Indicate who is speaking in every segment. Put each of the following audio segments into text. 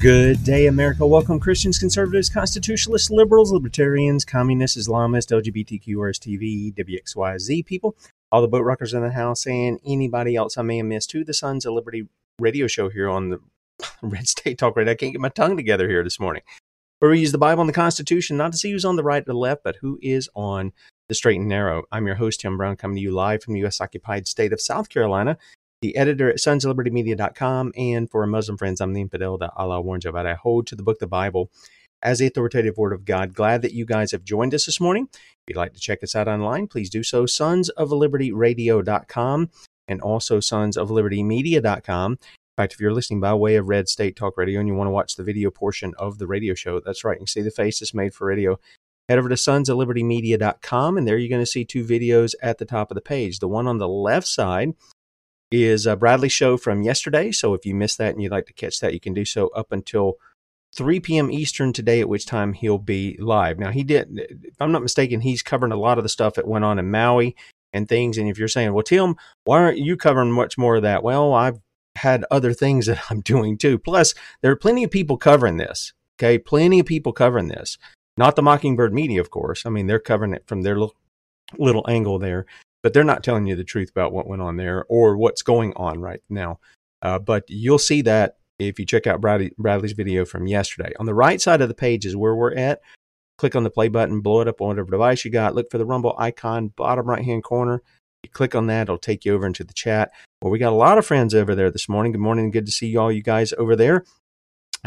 Speaker 1: Good day, America. Welcome, Christians, conservatives, constitutionalists, liberals, libertarians, communists, Islamists, LGBTQ, RSTV, WXYZ people, all the boat rockers in the house, and anybody else I may have missed to the Sons of Liberty radio show here on the Red State Talk Radio. I can't get my tongue together here this morning. Where we use the Bible and the Constitution not to see who's on the right or the left, but who is on the straight and narrow. I'm your host, Tim Brown, coming to you live from the U.S. occupied state of South Carolina the editor at sonsoflibertymedia.com. And for Muslim friends, I'm the infidel that Allah warns about. I hold to the book, the Bible, as the authoritative word of God. Glad that you guys have joined us this morning. If you'd like to check us out online, please do so. Sonsoflibertyradio.com and also sonsoflibertymedia.com. In fact, if you're listening by way of Red State Talk Radio and you want to watch the video portion of the radio show, that's right. You can see the face is made for radio. Head over to sonsoflibertymedia.com, and there you're going to see two videos at the top of the page. The one on the left side is a Bradley show from yesterday. So if you missed that and you'd like to catch that, you can do so up until 3 p.m. Eastern today, at which time he'll be live. Now, he did, if I'm not mistaken, he's covering a lot of the stuff that went on in Maui and things. And if you're saying, well, Tim, why aren't you covering much more of that? Well, I've had other things that I'm doing too. Plus, there are plenty of people covering this. Okay. Plenty of people covering this. Not the Mockingbird media, of course. I mean, they're covering it from their little, little angle there but they're not telling you the truth about what went on there or what's going on right now. Uh, but you'll see that if you check out Bradley, Bradley's video from yesterday. On the right side of the page is where we're at. Click on the play button, blow it up on whatever device you got. Look for the Rumble icon, bottom right hand corner. You click on that, it'll take you over into the chat. Well, we got a lot of friends over there this morning. Good morning. Good to see you all you guys over there.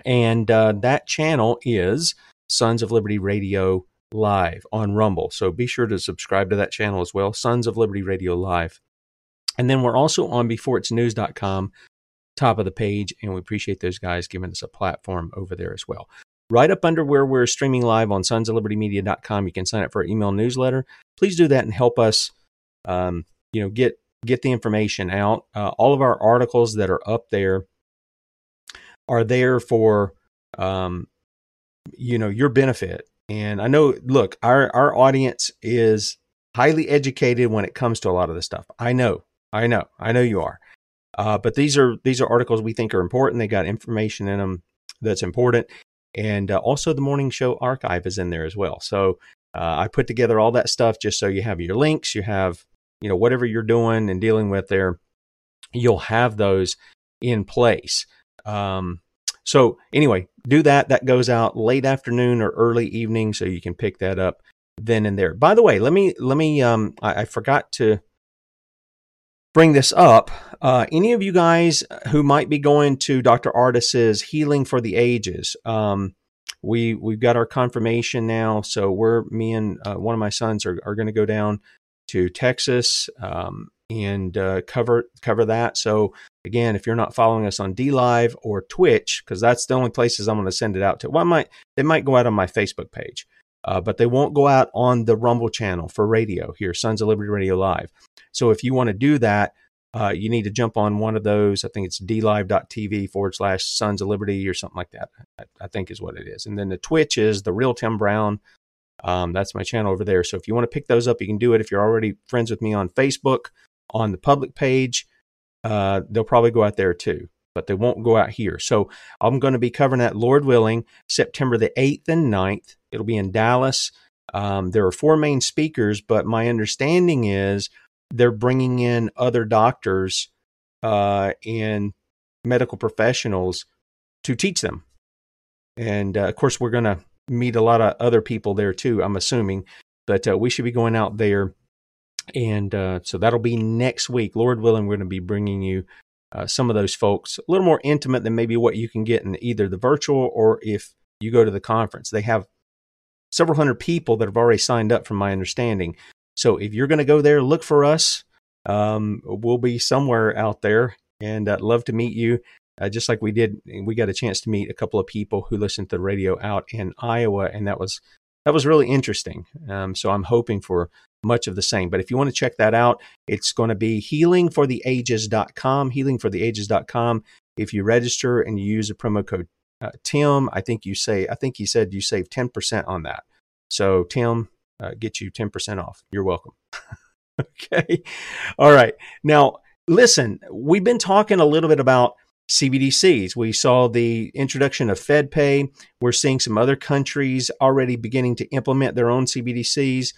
Speaker 1: And uh, that channel is Sons of Liberty Radio Live on Rumble. So be sure to subscribe to that channel as well, Sons of Liberty Radio Live. And then we're also on beforeitsnews.com, top of the page, and we appreciate those guys giving us a platform over there as well. Right up under where we're streaming live on sonsoflibertymedia.com, you can sign up for our email newsletter. Please do that and help us, um, you know, get get the information out. Uh, all of our articles that are up there are there for, um, you know, your benefit and I know, look, our, our audience is highly educated when it comes to a lot of this stuff. I know, I know, I know you are. Uh, but these are these are articles we think are important. They got information in them that's important, and uh, also the morning show archive is in there as well. So uh, I put together all that stuff just so you have your links, you have you know whatever you're doing and dealing with there, you'll have those in place. Um, so anyway, do that. That goes out late afternoon or early evening, so you can pick that up then and there. By the way, let me let me um I, I forgot to bring this up. Uh, any of you guys who might be going to Dr. Ardis's Healing for the Ages, um, we we've got our confirmation now. So we're me and uh, one of my sons are, are going to go down to Texas um, and uh, cover cover that. So again, if you're not following us on D Live or Twitch, because that's the only places I'm going to send it out to. Well, I might they might go out on my Facebook page, uh, but they won't go out on the Rumble channel for radio here, Sons of Liberty Radio Live. So if you want to do that, uh, you need to jump on one of those. I think it's dlive.tv forward slash Sons of Liberty or something like that. I, I, think is what it is. And then the Twitch is the real Tim Brown. Um, that's my channel over there. So if you want to pick those up, you can do it. If you're already friends with me on Facebook, on the public page, uh, they'll probably go out there too, but they won't go out here. So I'm going to be covering that, Lord willing, September the 8th and 9th. It'll be in Dallas. Um, there are four main speakers, but my understanding is they're bringing in other doctors uh, and medical professionals to teach them. And uh, of course, we're going to meet a lot of other people there too, I'm assuming. But uh, we should be going out there. And uh, so that'll be next week. Lord willing, we're going to be bringing you uh, some of those folks a little more intimate than maybe what you can get in either the virtual or if you go to the conference. They have several hundred people that have already signed up, from my understanding. So if you're going to go there, look for us. Um, we'll be somewhere out there and I'd love to meet you. Uh, just like we did, we got a chance to meet a couple of people who listened to the radio out in Iowa, and that was that was really interesting. Um, so I'm hoping for much of the same. But if you want to check that out, it's going to be healingfortheages.com, healingfortheages.com. If you register and you use a promo code uh, Tim, I think you say, I think he said you save 10% on that. So Tim, uh, get you 10% off. You're welcome. okay. All right. Now, listen, we've been talking a little bit about CBDCs. We saw the introduction of FedPay. We're seeing some other countries already beginning to implement their own CBDCs.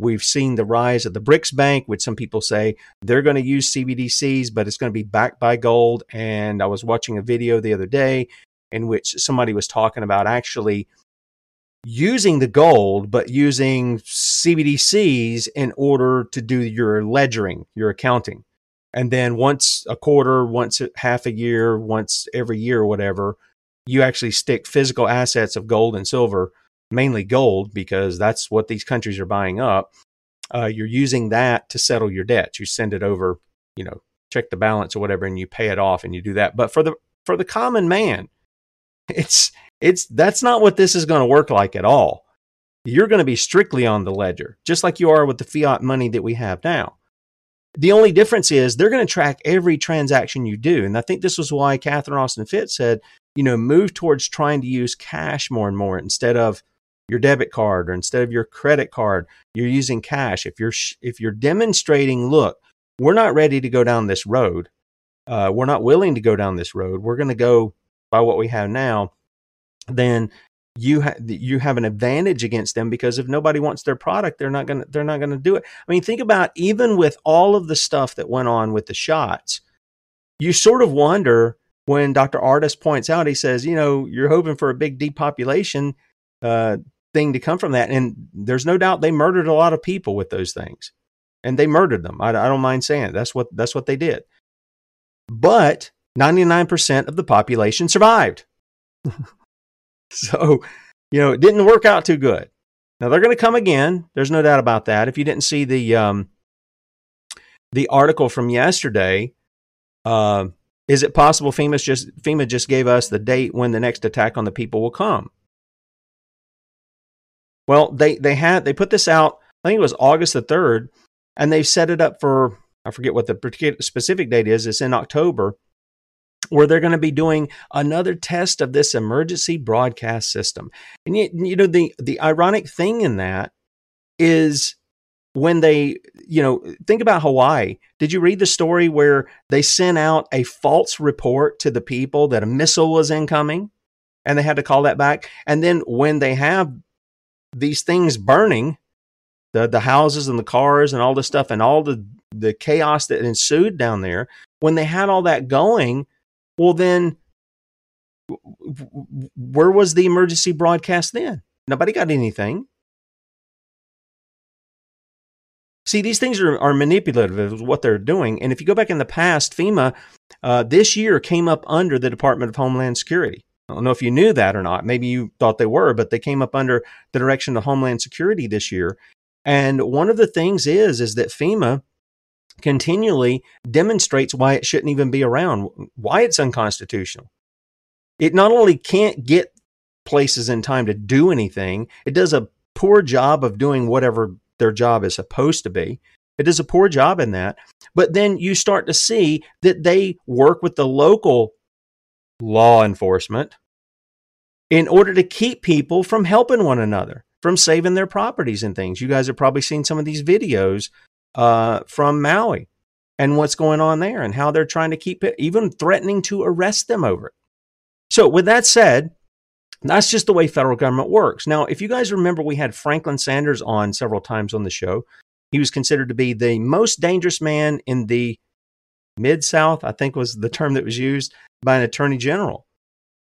Speaker 1: We've seen the rise of the BRICS Bank, which some people say they're going to use CBDCs, but it's going to be backed by gold. And I was watching a video the other day in which somebody was talking about actually using the gold, but using CBDCs in order to do your ledgering, your accounting. And then once a quarter, once half a year, once every year, whatever, you actually stick physical assets of gold and silver, mainly gold, because that's what these countries are buying up. Uh, you're using that to settle your debts. You send it over, you know, check the balance or whatever, and you pay it off, and you do that. But for the for the common man, it's it's that's not what this is going to work like at all. You're going to be strictly on the ledger, just like you are with the fiat money that we have now. The only difference is they're going to track every transaction you do. And I think this was why Catherine Austin Fitts said, you know, move towards trying to use cash more and more instead of your debit card or instead of your credit card, you're using cash. If you're if you're demonstrating, look, we're not ready to go down this road. Uh, we're not willing to go down this road. We're going to go by what we have now. Then you ha- you have an advantage against them because if nobody wants their product, they're not gonna they're not gonna do it. I mean, think about even with all of the stuff that went on with the shots, you sort of wonder when Dr. Ardis points out, he says, you know, you're hoping for a big depopulation uh, thing to come from that, and there's no doubt they murdered a lot of people with those things, and they murdered them. I, I don't mind saying it. that's what that's what they did. But 99% of the population survived. So, you know, it didn't work out too good. Now they're going to come again. There's no doubt about that. If you didn't see the um, the article from yesterday, uh, is it possible FEMA just FEMA just gave us the date when the next attack on the people will come? Well, they they had they put this out. I think it was August the third, and they set it up for I forget what the particular specific date is. It's in October where they're going to be doing another test of this emergency broadcast system. And you, you know the the ironic thing in that is when they, you know, think about Hawaii. Did you read the story where they sent out a false report to the people that a missile was incoming and they had to call that back? And then when they have these things burning, the the houses and the cars and all the stuff and all the the chaos that ensued down there, when they had all that going, well, then where was the emergency broadcast then? Nobody got anything. See, these things are, are manipulative of what they're doing. And if you go back in the past, FEMA uh, this year came up under the Department of Homeland Security. I don't know if you knew that or not. Maybe you thought they were, but they came up under the direction of Homeland Security this year. And one of the things is is that FEMA continually demonstrates why it shouldn't even be around, why it's unconstitutional. It not only can't get places in time to do anything, it does a poor job of doing whatever their job is supposed to be. It does a poor job in that. But then you start to see that they work with the local law enforcement in order to keep people from helping one another, from saving their properties and things. You guys have probably seen some of these videos uh, from Maui and what's going on there and how they're trying to keep it, even threatening to arrest them over it. So, with that said, that's just the way federal government works. Now, if you guys remember, we had Franklin Sanders on several times on the show. He was considered to be the most dangerous man in the Mid South, I think was the term that was used by an attorney general.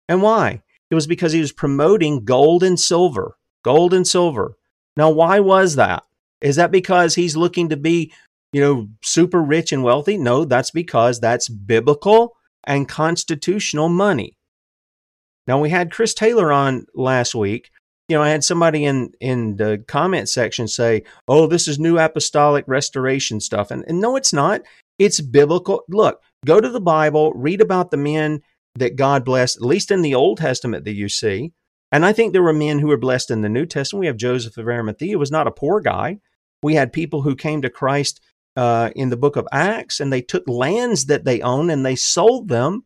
Speaker 1: And why? It was because he was promoting gold and silver. Gold and silver. Now, why was that? Is that because he's looking to be, you know, super rich and wealthy? No, that's because that's biblical and constitutional money. Now, we had Chris Taylor on last week. You know, I had somebody in in the comment section say, "Oh, this is new apostolic restoration stuff," and, and no, it's not. It's biblical. Look, go to the Bible, read about the men that God blessed, at least in the Old Testament that you see. And I think there were men who were blessed in the New Testament. We have Joseph of Arimathea, was not a poor guy. We had people who came to Christ uh, in the book of Acts, and they took lands that they owned and they sold them.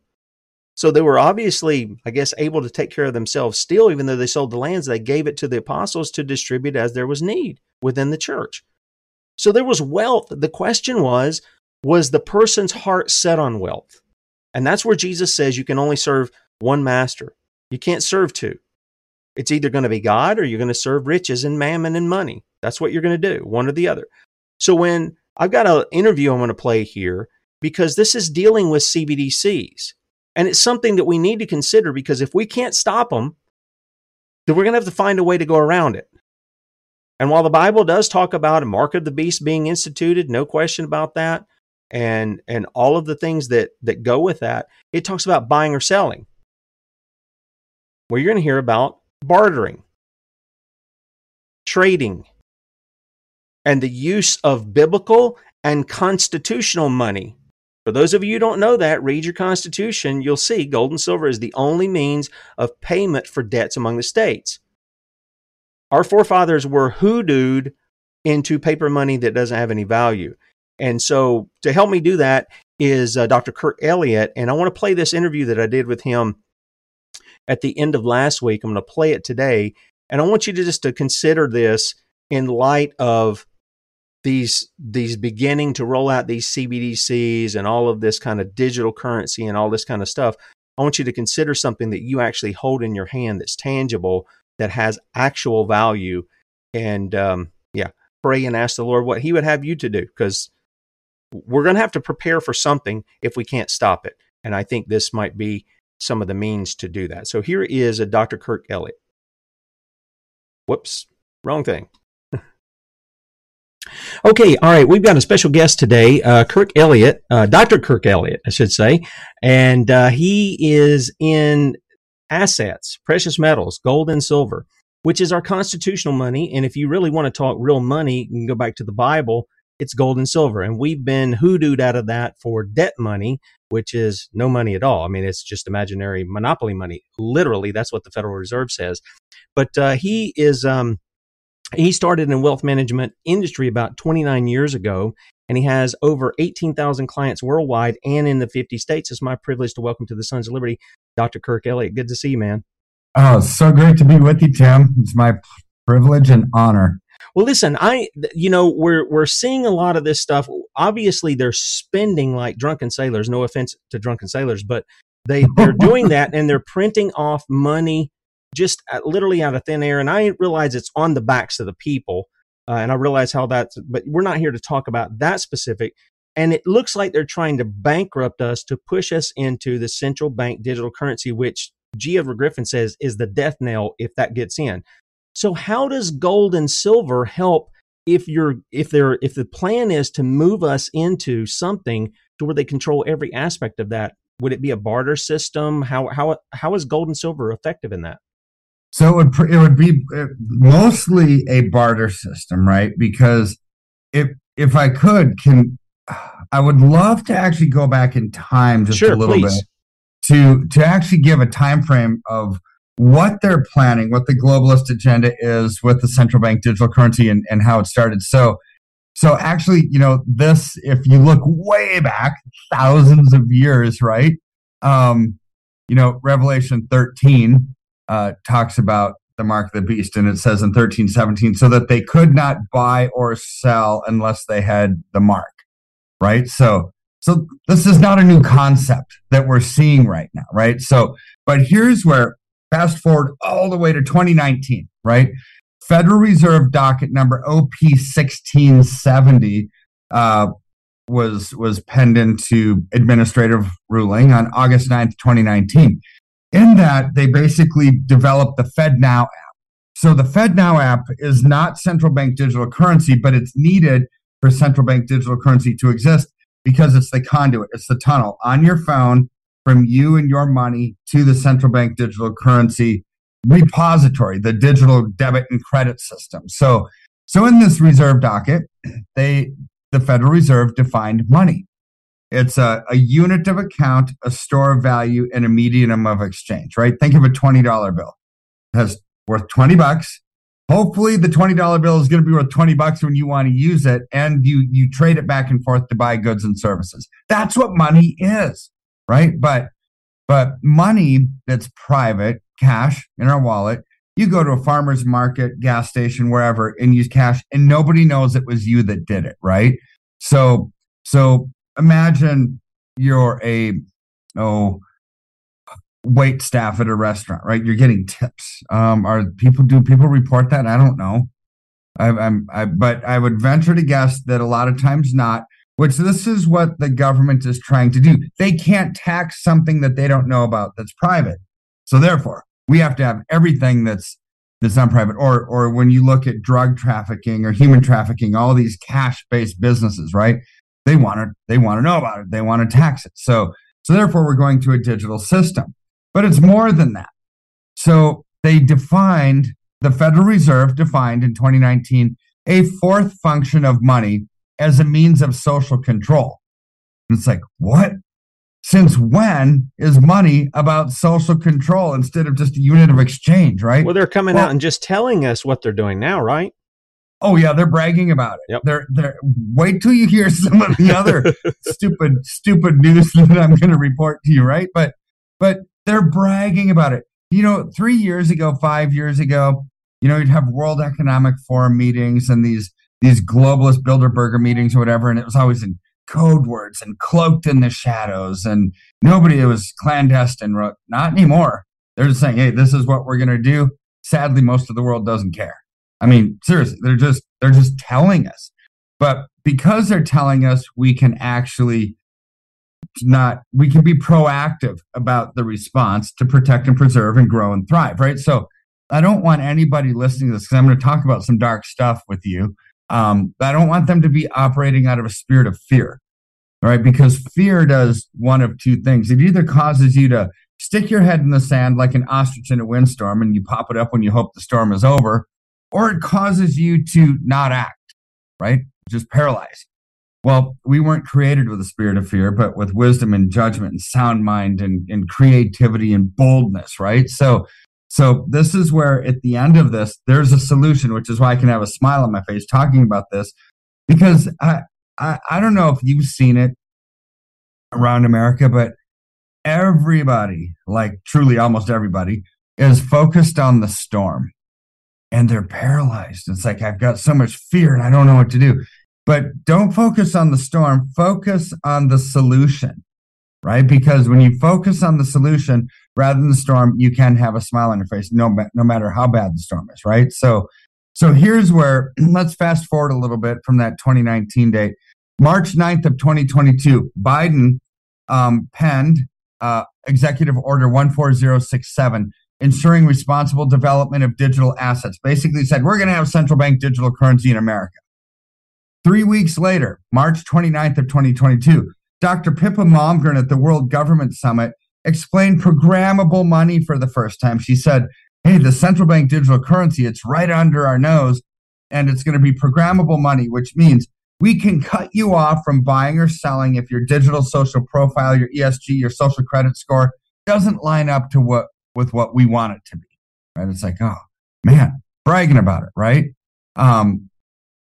Speaker 1: So they were obviously, I guess, able to take care of themselves still, even though they sold the lands. They gave it to the apostles to distribute as there was need within the church. So there was wealth. The question was, was the person's heart set on wealth? And that's where Jesus says you can only serve one master. You can't serve two. It's either going to be God or you're going to serve riches and mammon and money. That's what you're going to do, one or the other. So when I've got an interview I'm going to play here because this is dealing with CBDCs. And it's something that we need to consider because if we can't stop them, then we're going to have to find a way to go around it. And while the Bible does talk about a mark of the beast being instituted, no question about that, and and all of the things that that go with that it talks about buying or selling. Well you're going to hear about bartering trading and the use of biblical and constitutional money. For those of you who don't know that read your constitution you'll see gold and silver is the only means of payment for debts among the states. Our forefathers were hoodooed into paper money that doesn't have any value and so to help me do that is uh, Dr. Kirk Elliott. And I want to play this interview that I did with him at the end of last week. I'm going to play it today. And I want you to just to consider this in light of these these beginning to roll out these CBDCs and all of this kind of digital currency and all this kind of stuff. I want you to consider something that you actually hold in your hand that's tangible, that has actual value, and um, yeah, pray and ask the Lord what He would have you to do because we're going to have to prepare for something if we can't stop it. And I think this might be some of the means to do that. So here is a Dr. Kirk Elliott. Whoops, wrong thing. okay, all right, we've got a special guest today, uh, Kirk Elliott, uh, Dr. Kirk Elliott, I should say, and uh, he is in assets, precious metals, gold and silver, which is our constitutional money. And if you really want to talk real money, you can go back to the Bible it's gold and silver. And we've been hoodooed out of that for debt money, which is no money at all. I mean, it's just imaginary monopoly money. Literally, that's what the Federal Reserve says. But uh, he is, um, he started in wealth management industry about 29 years ago, and he has over 18,000 clients worldwide and in the 50 states. It's my privilege to welcome to the Sons of Liberty, Dr. Kirk Elliott. Good to see you, man.
Speaker 2: Oh, so great to be with you, Tim. It's my privilege and honor.
Speaker 1: Well, listen, I, you know, we're we're seeing a lot of this stuff. Obviously, they're spending like drunken sailors. No offense to drunken sailors, but they they're doing that and they're printing off money just literally out of thin air. And I realize it's on the backs of the people, uh, and I realize how that's. But we're not here to talk about that specific. And it looks like they're trying to bankrupt us to push us into the central bank digital currency, which G. Edward Griffin says is the death knell if that gets in. So how does gold and silver help if you're if they're if the plan is to move us into something to where they control every aspect of that? Would it be a barter system? How how how is gold and silver effective in that?
Speaker 2: So it would it would be uh, mostly a barter system, right? Because if if I could, can I would love to actually go back in time just
Speaker 1: sure,
Speaker 2: a little
Speaker 1: please.
Speaker 2: bit to to actually give a time frame of what they're planning, what the globalist agenda is with the central bank digital currency and, and how it started. So, so actually, you know, this, if you look way back thousands of years, right? Um, you know, Revelation 13 uh, talks about the mark of the beast, and it says in 1317, so that they could not buy or sell unless they had the mark, right? So, so this is not a new concept that we're seeing right now, right? So, but here's where Fast forward all the way to 2019, right? Federal Reserve docket number OP 1670 uh, was was penned into administrative ruling on August 9th, 2019. In that, they basically developed the FedNow app. So the FedNow app is not central bank digital currency, but it's needed for central bank digital currency to exist because it's the conduit, it's the tunnel on your phone from you and your money to the central bank digital currency repository, the digital debit and credit system. So, so in this reserve docket, they the Federal Reserve defined money. It's a, a unit of account, a store of value, and a medium of exchange, right? Think of a $20 bill. It has worth 20 bucks. Hopefully the $20 bill is going to be worth 20 bucks when you want to use it and you you trade it back and forth to buy goods and services. That's what money is, right? But but money that's private, cash in our wallet, you go to a farmer's market, gas station, wherever, and use cash, and nobody knows it was you that did it, right? So, so imagine you're a oh wait staff at a restaurant, right? You're getting tips. Um, are people do people report that? I don't know. I, I'm, I, but I would venture to guess that a lot of times not. Which this is what the government is trying to do. They can't tax something that they don't know about that's private. So therefore, we have to have everything that's that's not private. Or or when you look at drug trafficking or human trafficking, all these cash based businesses, right? They want to they want to know about it. They want to tax it. So so therefore, we're going to a digital system. But it's more than that. So they defined, the Federal Reserve defined in 2019 a fourth function of money as a means of social control. And it's like, what? Since when is money about social control instead of just a unit of exchange, right?
Speaker 1: Well, they're coming
Speaker 2: Well-
Speaker 1: out and just telling us what they're doing now, right?
Speaker 2: Oh yeah, they're bragging about it.
Speaker 1: Yep.
Speaker 2: They're they're wait till you hear some of the other stupid stupid news that I'm going to report to you, right? But but they're bragging about it. You know, 3 years ago, 5 years ago, you know, you'd have World Economic Forum meetings and these these globalist Bilderberger meetings or whatever and it was always in code words and cloaked in the shadows and nobody was clandestine wrote not anymore. They're just saying, "Hey, this is what we're going to do." Sadly, most of the world doesn't care. I mean, seriously, they're just they're just telling us. But because they're telling us, we can actually not we can be proactive about the response to protect and preserve and grow and thrive, right? So I don't want anybody listening to this because I'm going to talk about some dark stuff with you. Um, I don't want them to be operating out of a spirit of fear, right? Because fear does one of two things. It either causes you to stick your head in the sand like an ostrich in a windstorm and you pop it up when you hope the storm is over, or it causes you to not act, right? Just paralyze. Well, we weren't created with a spirit of fear, but with wisdom and judgment and sound mind and, and creativity and boldness, right? So, so this is where at the end of this, there's a solution, which is why I can have a smile on my face talking about this, because I, I, I don't know if you've seen it around America, but everybody, like truly almost everybody, is focused on the storm and they're paralyzed. It's like, I've got so much fear and I don't know what to do. But don't focus on the storm, focus on the solution, right? Because when you focus on the solution rather than the storm, you can have a smile on your face, no, no matter how bad the storm is, right? So, so here's where let's fast forward a little bit from that 2019 date. March 9th of 2022, Biden um, penned uh, Executive Order 14067, ensuring responsible development of digital assets. Basically said, we're going to have central bank digital currency in America. Three weeks later, March 29th of 2022, Dr. Pippa Malmgren at the World Government Summit explained programmable money for the first time. She said, hey, the central bank digital currency, it's right under our nose, and it's going to be programmable money, which means we can cut you off from buying or selling if your digital social profile, your ESG, your social credit score doesn't line up to what with what we want it to be. Right? It's like, oh man, bragging about it, right? Um,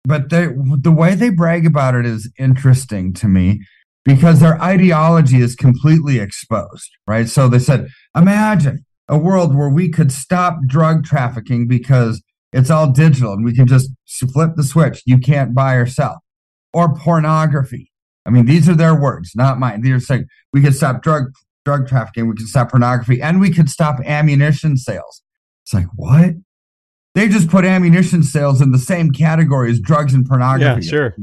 Speaker 2: but they, the way they brag about it is interesting to me because their ideology is completely exposed, right? So they said, imagine a world where we could stop drug trafficking because it's all digital and we can just flip the switch. You can't buy or sell. Or pornography. I mean, these are their words, not mine. They're saying we could stop drug drug trafficking, we could stop pornography, and we could stop ammunition sales. It's like, what? They just put ammunition sales in the same category as drugs and pornography.
Speaker 1: Yeah, sure.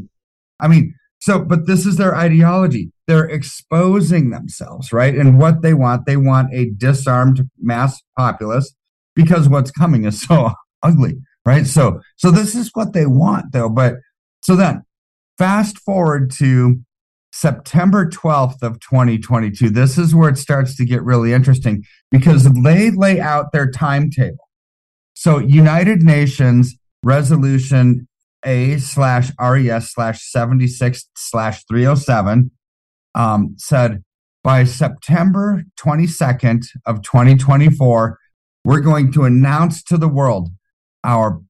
Speaker 2: I mean, So, but this is their ideology. They're exposing themselves, right? And what they want, they want a disarmed mass populace because what's coming is so ugly, right? So, so this is what they want though. But so then fast forward to September 12th of 2022. This is where it starts to get really interesting because they lay out their timetable. So United Nations resolution A slash RES slash 76 slash 307 um, said by September 22nd of 2024, we're going to announce to the world our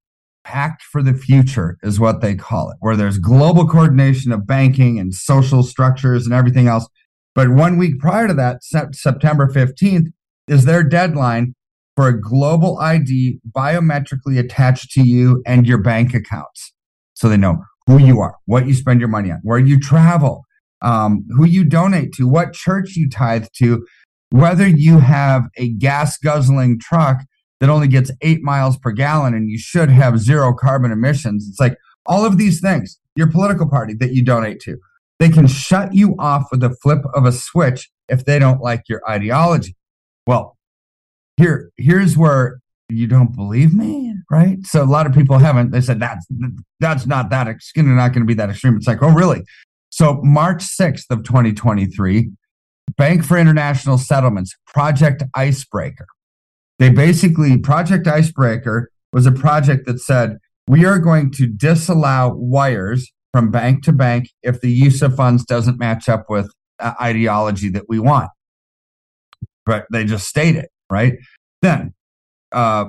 Speaker 2: pact for the future is what they call it, where there's global coordination of banking and social structures and everything else. But one week prior to that, September 15th, is their deadline for a global ID biometrically attached to you and your bank accounts. So they know who you are, what you spend your money on, where you travel, um, who you donate to, what church you tithe to, whether you have a gas guzzling truck that only gets eight miles per gallon and you should have zero carbon emissions. It's like all of these things, your political party that you donate to, they can shut you off with a flip of a switch if they don't like your ideology. Well, here, here's where you don't believe me, right? So a lot of people haven't. They said that's that's not that it's not going to be that extreme. It's like, oh, really? So March sixth of 2023, Bank for International Settlements, Project Icebreaker. They basically Project Icebreaker was a project that said we are going to disallow wires from bank to bank if the use of funds doesn't match up with ideology that we want. But they just state it right? Then, uh,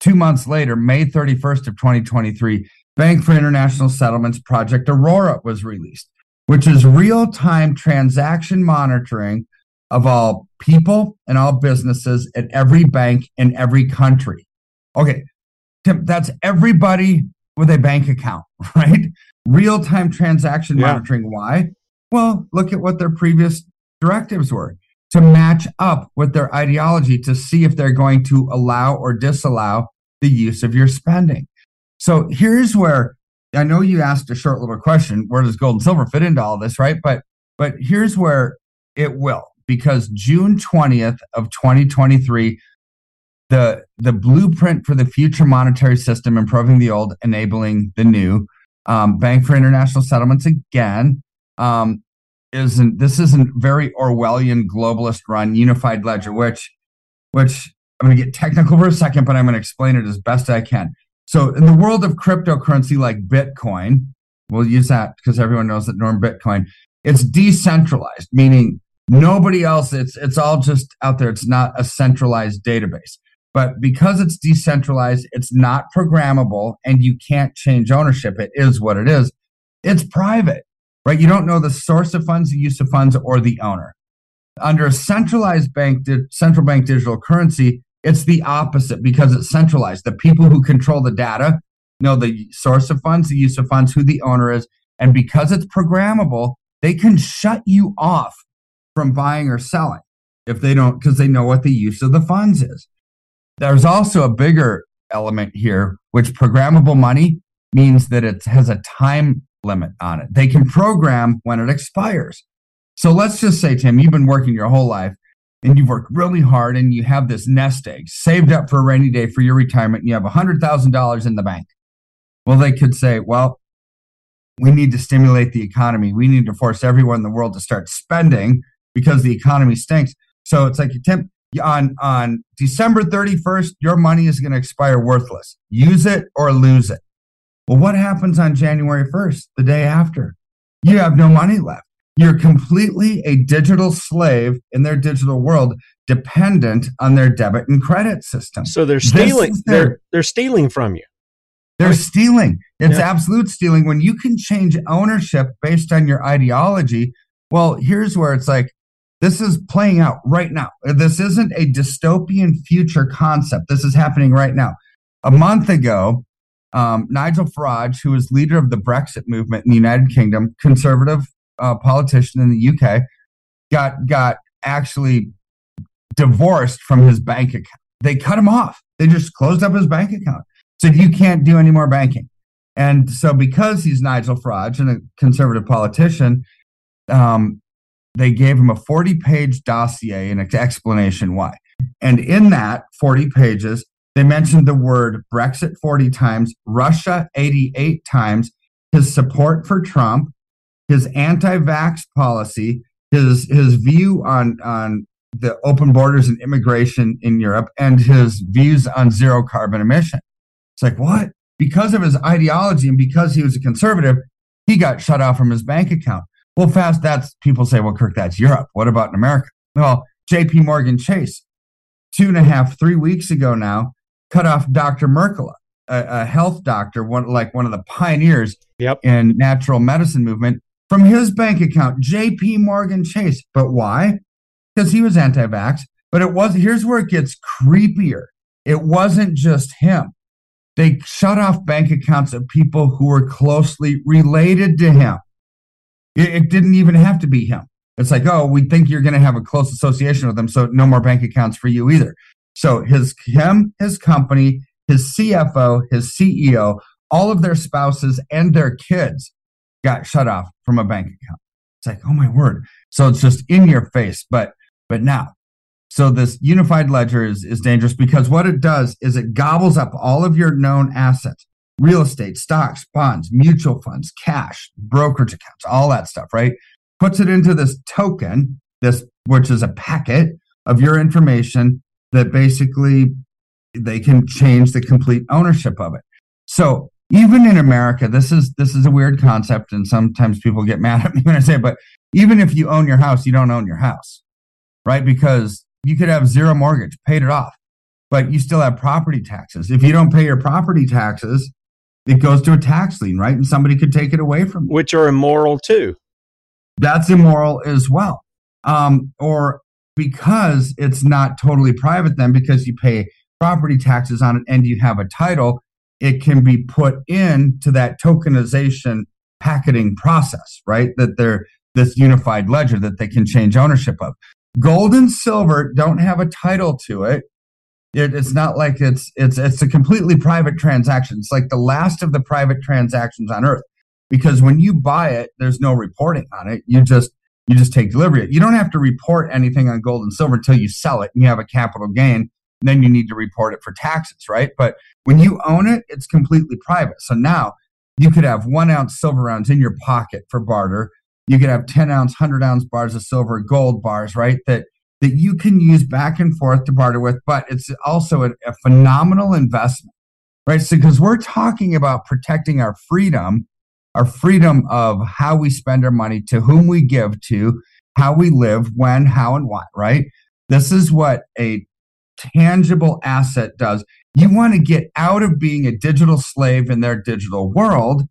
Speaker 2: two months later, May 31st of 2023, Bank for International Settlements Project Aurora was released, which is real-time transaction monitoring of all people and all businesses at every bank in every country. Okay, Tim, that's everybody with a bank account, right? Real time transaction yeah. monitoring. Why? Well, look at what their previous directives were to match up with their ideology to see if they're going to allow or disallow the use of your spending. So here's where I know you asked a short little question, where does gold and silver fit into all this, right? But but here's where it will because June 20th of 2023 the the blueprint for the future monetary system improving the old enabling the new um, bank for international settlements again um, isn't this isn't very Orwellian globalist run unified ledger, which which I'm going to get technical for a second, but I'm going to explain it as best I can. So in the world of cryptocurrency like Bitcoin, we'll use that because everyone knows that Norm Bitcoin, it's decentralized, meaning nobody else, it's it's all just out there. It's not a centralized database. But because it's decentralized, it's not programmable and you can't change ownership. It is what it is. It's private right? You don't know the source of funds, the use of funds, or the owner. Under a centralized bank, central bank digital currency, it's the opposite because it's centralized. The people who control the data know the source of funds, the use of funds, who the owner is. And because it's programmable, they can shut you off from buying or selling if they don't, because they know what the use of the funds is. There's also a bigger element here, which programmable money means that it has a time limit on it. They can program when it expires. So let's just say, Tim, you've been working your whole life and you've worked really hard and you have this nest egg saved up for a rainy day for your retirement and you have $100,000 in the bank. Well, they could say, well, we need to stimulate the economy. We need to force everyone in the world to start spending because the economy stinks. So it's like, Tim, on, on December 31st, your money is going to expire worthless. Use it or lose it. Well, what happens on January 1st, the day after? You have no money left. You're completely a digital slave in their digital world, dependent on their debit and credit system.
Speaker 1: So they're stealing. Their, they're they're stealing from you.
Speaker 2: They're stealing. It's yeah. absolute stealing. When you can change ownership based on your ideology, well, here's where it's like this is playing out right now. This isn't a dystopian future concept. This is happening right now. A month ago, um, Nigel Farage, who is leader of the Brexit movement in the United Kingdom, conservative uh, politician in the UK, got got actually divorced from his bank account. They cut him off. They just closed up his bank account. Said you can't do any more banking. And so, because he's Nigel Farage and a conservative politician, um, they gave him a 40 page dossier and an explanation why. And in that 40 pages, they mentioned the word Brexit 40 times, Russia 88 times, his support for Trump, his anti-vax policy, his his view on on the open borders and immigration in Europe, and his views on zero carbon emission. It's like what? Because of his ideology and because he was a conservative, he got shut off from his bank account. Well, fast that's people say, well, Kirk, that's Europe. What about in America? Well, J.P. Morgan Chase, two and a half, three weeks ago now, cut off Dr. Mercola, a, a health doctor, one like one of the pioneers
Speaker 1: Yep.
Speaker 2: in natural medicine movement, from his bank account, J.P. Morgan Chase. But why? Because he was anti-vax. But it was here's where it gets creepier. It wasn't just him. They shut off bank accounts of people who were closely related to him. It, it didn't even have to be him. It's like, oh, we think you're going to have a close association with him, so no more bank accounts for you either. So his him, his company, his CFO, his CEO, all of their spouses and their kids got shut off from a bank account. It's like, oh my word. So it's just in your face. But but now, so this unified ledger is, is dangerous because what it does is it gobbles up all of your known assets, real estate, stocks, bonds, mutual funds, cash, brokerage accounts, all that stuff, right? Puts it into this token, this which is a packet of your information that basically they can change the complete ownership of it. So even in America, this is this is a weird concept, and sometimes people get mad at me when I say it, but even if you own your house, you don't own your house, right? Because you could have zero mortgage, paid it off, but you still have property taxes. If you don't pay your property taxes, it goes to a tax lien, right? And somebody could take it away from you.
Speaker 1: Which are immoral too.
Speaker 2: That's immoral as well. Um, or because it's not totally private, then because you pay property taxes on it and you have a title, it can be put into that tokenization packeting process, right? That they're this unified ledger that they can change ownership of. Gold and silver don't have a title to it. it. It's not like it's it's it's a completely private transaction. It's like the last of the private transactions on earth. Because when you buy it, there's no reporting on it. You just you just take delivery. You don't have to report anything on gold and silver until you sell it and you have a capital gain. Then you need to report it for taxes, right? But when you own it, it's completely private. So now you could have one ounce silver rounds in your pocket for barter. You could have 10 ounce, 100 ounce bars of silver, gold bars, right? That that you can use back and forth to barter with, but it's also a, a phenomenal investment, right? So, because we're talking about protecting our freedom, our freedom of how we spend our money, to whom we give to, how we live, when, how, and what, right? This is what a tangible asset does. You want to get out of being a digital slave in their digital world,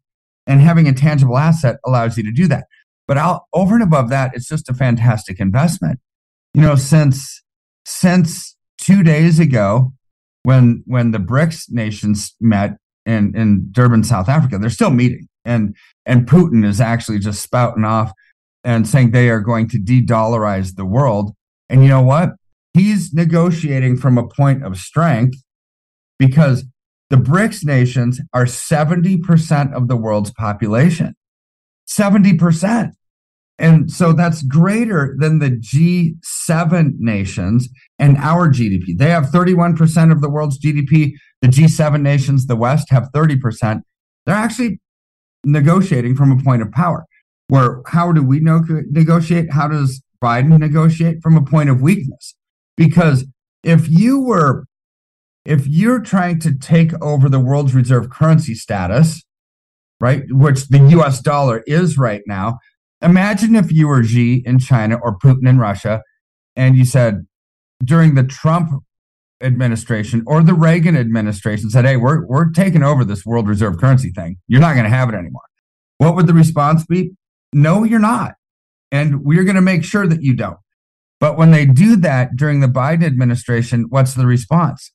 Speaker 2: and having a tangible asset allows you to do that. But I'll, over and above that, it's just a fantastic investment. You know, since since two days ago, when when the BRICS nations met in in Durban, South Africa, they're still meeting, and and Putin is actually just spouting off and saying they are going to de-dollarize the world. And you know what? He's negotiating from a point of strength because the BRICS nations are 70% of the world's population. 70%. And so that's greater than the G7 nations and our GDP. They have 31% of the world's GDP. The G7 nations, the West, have 30%. They're actually negotiating from a point of power. Where how do we negotiate? How does Biden negotiate? From a point of weakness. Because if you were, if you're trying to take over the world's reserve currency status, right, which the US dollar is right now, imagine if you were Xi in China or Putin in Russia, and you said during the Trump administration or the Reagan administration said, "Hey, we're we're taking over this world reserve currency thing. You're not going to have it anymore." What would the response be? No, you're not, and we're going to make sure that you don't. But when they do that during the Biden administration, what's the response?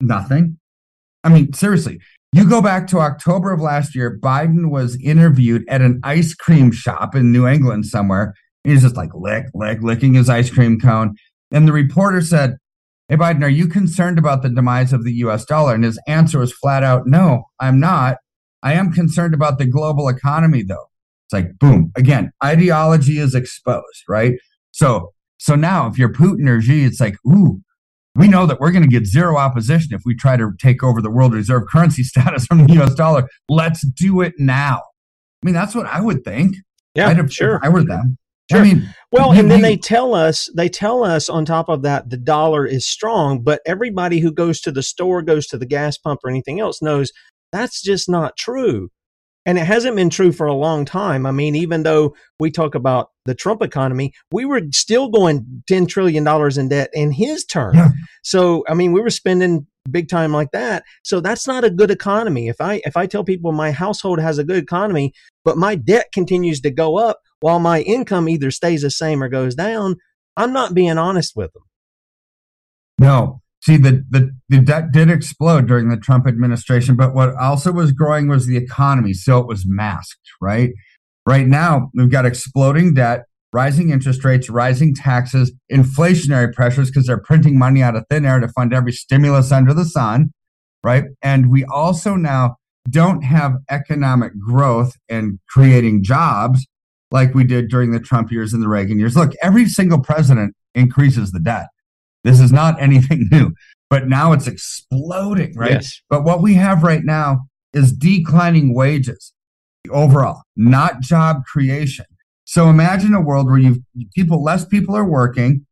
Speaker 2: Nothing. I mean, seriously, you go back to October of last year, Biden was interviewed at an ice cream shop in New England somewhere. He's just like lick, lick, licking his ice cream cone. And the reporter said, Hey, Biden, are you concerned about the demise of the US dollar? And his answer was flat out, No, I'm not. I am concerned about the global economy though. It's like, boom, again, ideology is exposed, right? So, so now if you're Putin or Xi, it's like, ooh, we know that we're going to get zero opposition if we try to take over the world reserve currency status from the US dollar. Let's do it now. I mean, that's what I would think.
Speaker 1: Yeah,
Speaker 2: I'd have,
Speaker 1: sure.
Speaker 2: I were them.
Speaker 1: Sure.
Speaker 2: I mean,
Speaker 1: Well, and then they tell us they tell us on top of that the dollar is strong, but everybody who goes to the store, goes to the gas pump or anything else knows that's just not true. And it hasn't been true for a long time. I mean, even though we talk about the Trump economy, we were still going $10 trillion in debt in his term.
Speaker 2: Yeah.
Speaker 1: So, I mean, we were spending big time like that. So that's not a good economy. If I if I tell people my household has a good economy, but my debt continues to go up while my income either stays the same or goes down, I'm not being honest with them.
Speaker 2: No. See, the, the, the debt did explode during the Trump administration, but what also was growing was the economy. So it was masked, right? Right now, we've got exploding debt, rising interest rates, rising taxes, inflationary pressures because they're printing money out of thin air to fund every stimulus under the sun, right? And we also now don't have economic growth and creating jobs like we did during the Trump years and the Reagan years. Look, every single president increases the debt. This is not anything new, but now it's exploding, right?
Speaker 1: Yes.
Speaker 2: But what we have right now is declining wages overall, not job creation. So imagine a world where you people less people are working,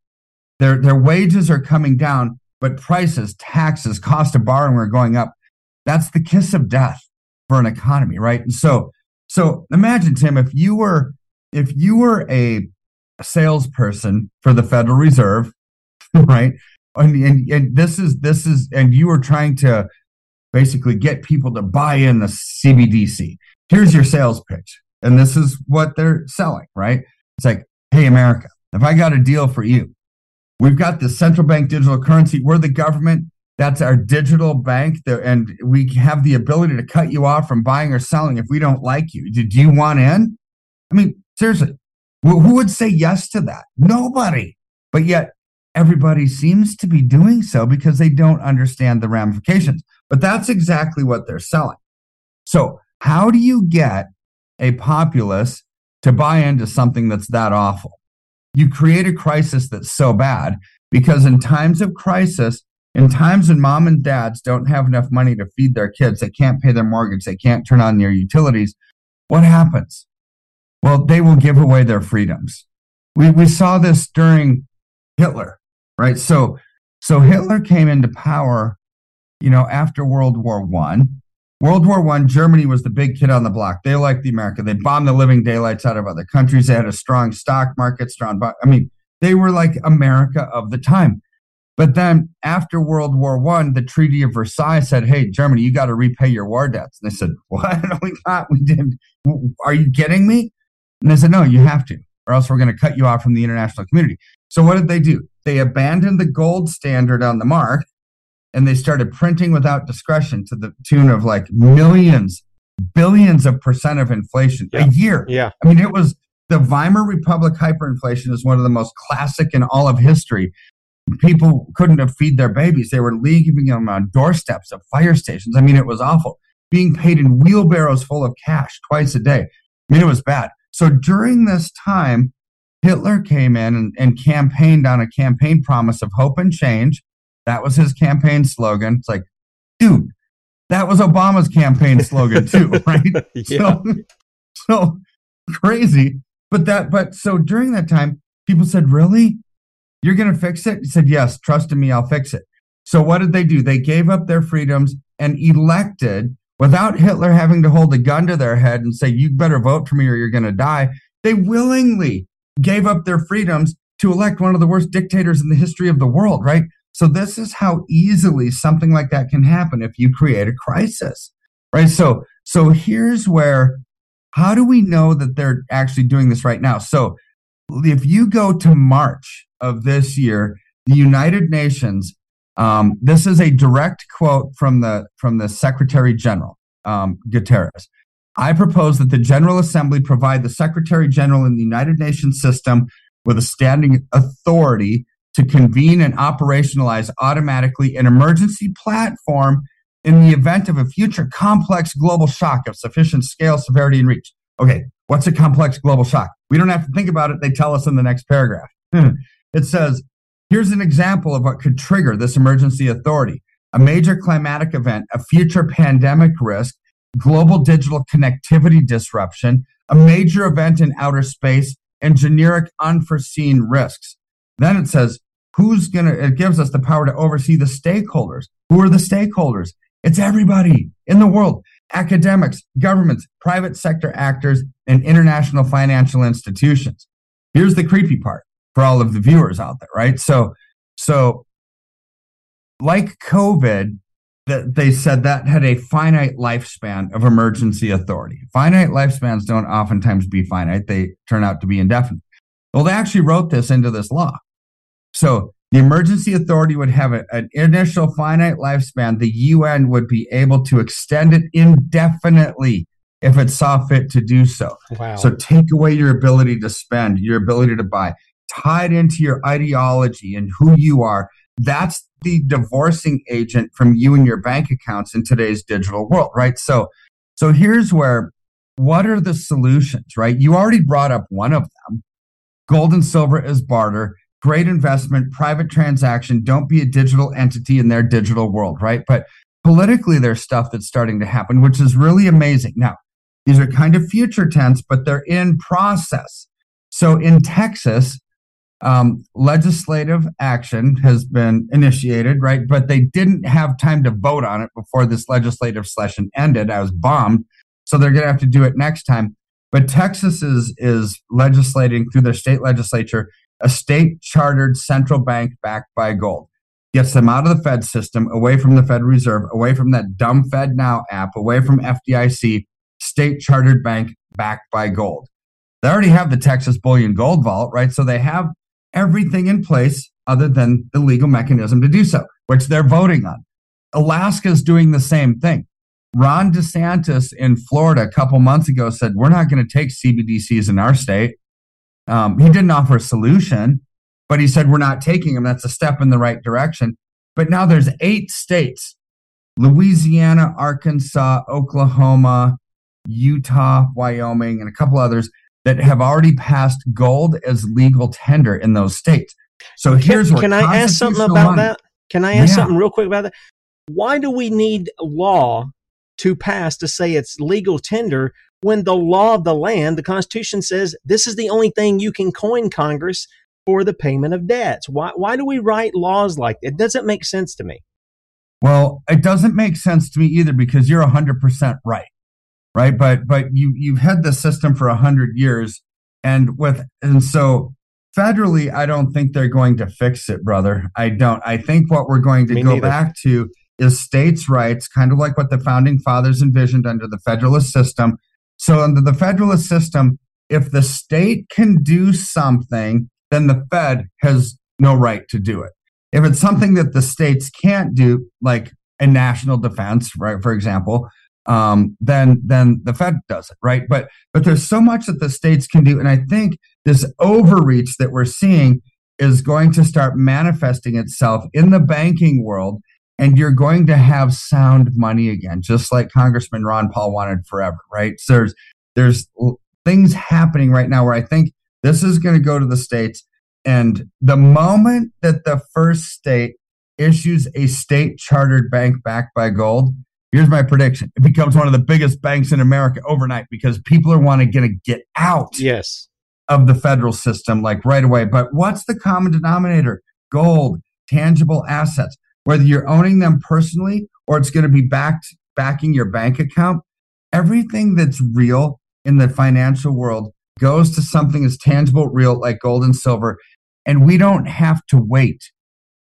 Speaker 2: their their wages are coming down, but prices, taxes, cost of borrowing are going up. That's the kiss of death for an economy, right? And so so imagine Tim if you were if you were a salesperson for the Federal Reserve, right? And, and, and this is this is and you were trying to basically get people to buy in the CBDC. Here's your sales pitch. And this is what they're selling, right? It's like, hey, America, if I got a deal for you, we've got the central bank digital currency. We're the government. That's our digital bank. There, and we have the ability to cut you off from buying or selling if we don't like you. Did you want in? I mean, seriously, who would say yes to that? Nobody. But yet, everybody seems to be doing so because they don't understand the ramifications. But that's exactly what they're selling. So, how do you get a populace to buy into something that's that awful? You create a crisis that's so bad because in times of crisis, in times when mom and dads don't have enough money to feed their kids, they can't pay their mortgage, they can't turn on their utilities, what happens? Well, they will give away their freedoms. We, we saw this during Hitler, right? So, so Hitler came into power, you know, after World War One. World War One, Germany was the big kid on the block. They liked the America. They bombed the living daylights out of other countries. They had a strong stock market, strong. I mean, they were like America of the time. But then after World War One, the Treaty of Versailles said, "Hey, Germany, you got to repay your war debts." And they said, "What? We not. We didn't. Are you kidding me?" And they said, "No, you have to, or else we're going to cut you off from the international community." So what did they do? They abandoned the gold standard on the mark, and they started printing without discretion to the tune of like millions, billions of percent of inflation
Speaker 1: Yeah.
Speaker 2: a year.
Speaker 1: Yeah.
Speaker 2: I mean, it was the Weimar Republic hyperinflation is one of the most classic in all of history. People couldn't have feed their babies. They were leaving them on doorsteps of fire stations. I mean, it was awful. Being paid in wheelbarrows full of cash twice a day. I mean, it was bad. So during this time, Hitler came in and, and campaigned on a campaign promise of hope and change. That was his campaign slogan. It's like, dude, that was Obama's campaign slogan too, right?
Speaker 1: Yeah.
Speaker 2: So, so crazy. But that, but so during that time, people said, really? You're going to fix it? He said, yes, trust in me, I'll fix it. So what did they do? They gave up their freedoms and elected without Hitler having to hold a gun to their head and say, you better vote for me or you're going to die. They willingly gave up their freedoms to elect one of the worst dictators in the history of the world, right? So this is how easily something like that can happen if you create a crisis, right? So, so here's where, how do we know that they're actually doing this right now? So if you go to March of this year, the United Nations, um, this is a direct quote from the from the Secretary General um, Guterres. I propose that the General Assembly provide the Secretary General in the United Nations system with a standing authority to convene and operationalize automatically an emergency platform in the event of a future complex global shock of sufficient scale, severity, and reach. Okay, what's a complex global shock? We don't have to think about it. They tell us in the next paragraph. it says, here's an example of what could trigger this emergency authority a major climatic event, a future pandemic risk, global digital connectivity disruption, a major event in outer space, and generic unforeseen risks. Then it says, who's going to, it gives us the power to oversee the stakeholders. Who are the stakeholders? It's everybody in the world academics, governments, private sector actors, and international financial institutions. Here's the creepy part for all of the viewers out there, right? So, so like COVID, that they said that had a finite lifespan of emergency authority. Finite lifespans don't oftentimes be finite, they turn out to be indefinite. Well, they actually wrote this into this law. So the emergency authority would have a, an initial finite lifespan. The UN would be able to extend it indefinitely if it saw fit to do so.
Speaker 1: Wow.
Speaker 2: So take away your ability to spend, your ability to buy, tie it into your ideology and who you are. That's the divorcing agent from you and your bank accounts in today's digital world, right? So, so here's where what are the solutions, right? You already brought up one of them. Gold and silver as barter, great investment, private transaction. Don't be a digital entity in their digital world, right? But politically, there's stuff that's starting to happen, which is really amazing. Now, these are kind of future tense, but they're in process. So in Texas, um, legislative action has been initiated, right? But they didn't have time to vote on it before this legislative session ended. I was bombed. So they're going to have to do it next time. But Texas is, is legislating through their state legislature a state chartered central bank backed by gold. Gets them out of the Fed system, away from the Fed Reserve, away from that dumb Fed Now app, away from FDIC, state chartered bank backed by gold. They already have the Texas Bullion Gold Vault, right? So they have everything in place other than the legal mechanism to do so, which they're voting on. Alaska is doing the same thing. Ron DeSantis in Florida a couple months ago said, We're not going to take CBDCs in our state. Um, he didn't offer a solution, but he said, We're not taking them. That's a step in the right direction. But now there's eight states Louisiana, Arkansas, Oklahoma, Utah, Wyoming, and a couple others that have already passed gold as legal tender in those states. So here's
Speaker 1: can, can I ask something about money, that? Can I ask yeah. something real quick about that? Why do we need law to pass to say it's legal tender when the law of the land, the Constitution says this is the only thing you can coin Congress for the payment of debts? Why, why do we write laws like that? It doesn't make sense to me.
Speaker 2: Well, it doesn't make sense to me either because you're 100% right right? But but you you've had the system for a hundred years, and with and so federally, I don't think they're going to fix it, brother. I don't. I think what we're going to Me go neither. back to is states' rights, kind of like what the founding fathers envisioned under the Federalist system. So under the Federalist system, if the state can do something, then the Fed has no right to do it. If it's something that the states can't do, like a national defense, right, for example, um, then the Fed does it, right? But but there's so much that the states can do, and I think this overreach that we're seeing is going to start manifesting itself in the banking world, and you're going to have sound money again, just like Congressman Ron Paul wanted forever, right? So there's there's things happening right now where I think this is going to go to the states, and the moment that the first state issues a state chartered bank backed by gold Here's my prediction. It becomes one of the biggest banks in America overnight because people are wanting to get out
Speaker 1: yes.
Speaker 2: of the federal system like right away. But what's the common denominator? Gold, tangible assets. Whether you're owning them personally or it's going to be backed backing your bank account, everything that's real in the financial world goes to something as tangible, real like gold and silver. And we don't have to wait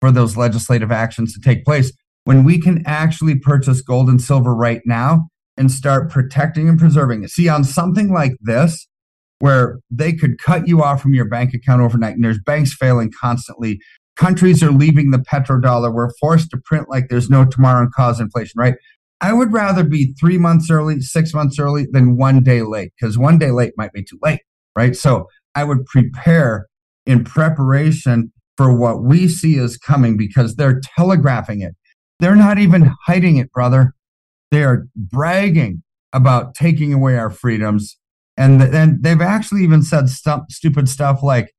Speaker 2: for those legislative actions to take place when we can actually purchase gold and silver right now and start protecting and preserving it. See, on something like this, where they could cut you off from your bank account overnight, and there's banks failing constantly. Countries are leaving the petrodollar. We're forced to print like there's no tomorrow and cause inflation, right? I would rather be three months early, six months early than one day late because one day late might be too late, right? So I would prepare in preparation for what we see is coming because they're telegraphing it. They're not even hiding it, brother. they are bragging about taking away our freedoms. And then they've actually even said stu- stupid stuff like,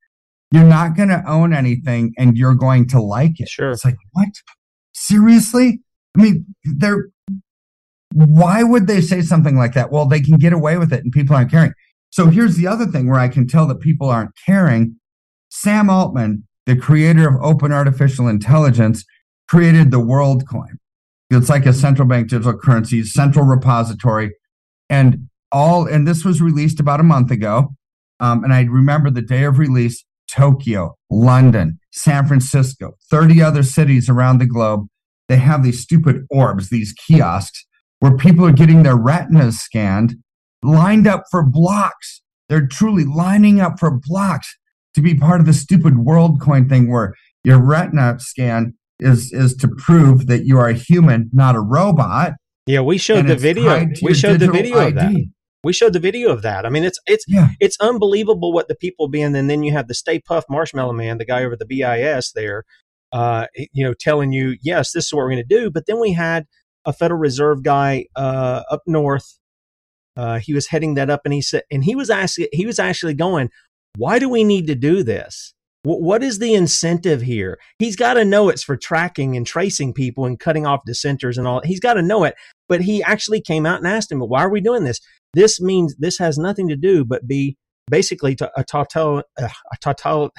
Speaker 2: you're not going to own anything and you're going to like it.
Speaker 1: Sure.
Speaker 2: It's like, what? Seriously? I mean, they're, why would they say something like that? Well, they can get away with it and people aren't caring. So here's the other thing where I can tell that people aren't caring. Sam Altman, the creator of open artificial intelligence, created the Worldcoin. It's like a central bank digital currency, central repository. And all, and this was released about a month ago. Um, and I remember the day of release Tokyo, London, San Francisco, 30 other cities around the globe. They have these stupid orbs, these kiosks where people are getting their retinas scanned, lined up for blocks. They're truly lining up for blocks to be part of the stupid WorldCoin thing where your retina scan is is to prove that you are a human, not a robot.
Speaker 1: Yeah, we showed the video. We showed the video ID. of that. We showed the video of that. I mean, it's it's yeah. it's unbelievable what the people being. And then you have the Stay Puft Marshmallow Man, the guy over the BIS there, uh, you know, telling you, yes, this is what we're going to do. But then we had a Federal Reserve guy uh, up north. Uh, he was heading that up, and he said, and he was asking, he was actually going, why do we need to do this? What is the incentive here? He's got to know it's for tracking and tracing people and cutting off dissenters and all. He's got to know it. But he actually came out and asked him, but "Why are we doing this? This means this has nothing to do but be basically a total uh, a total."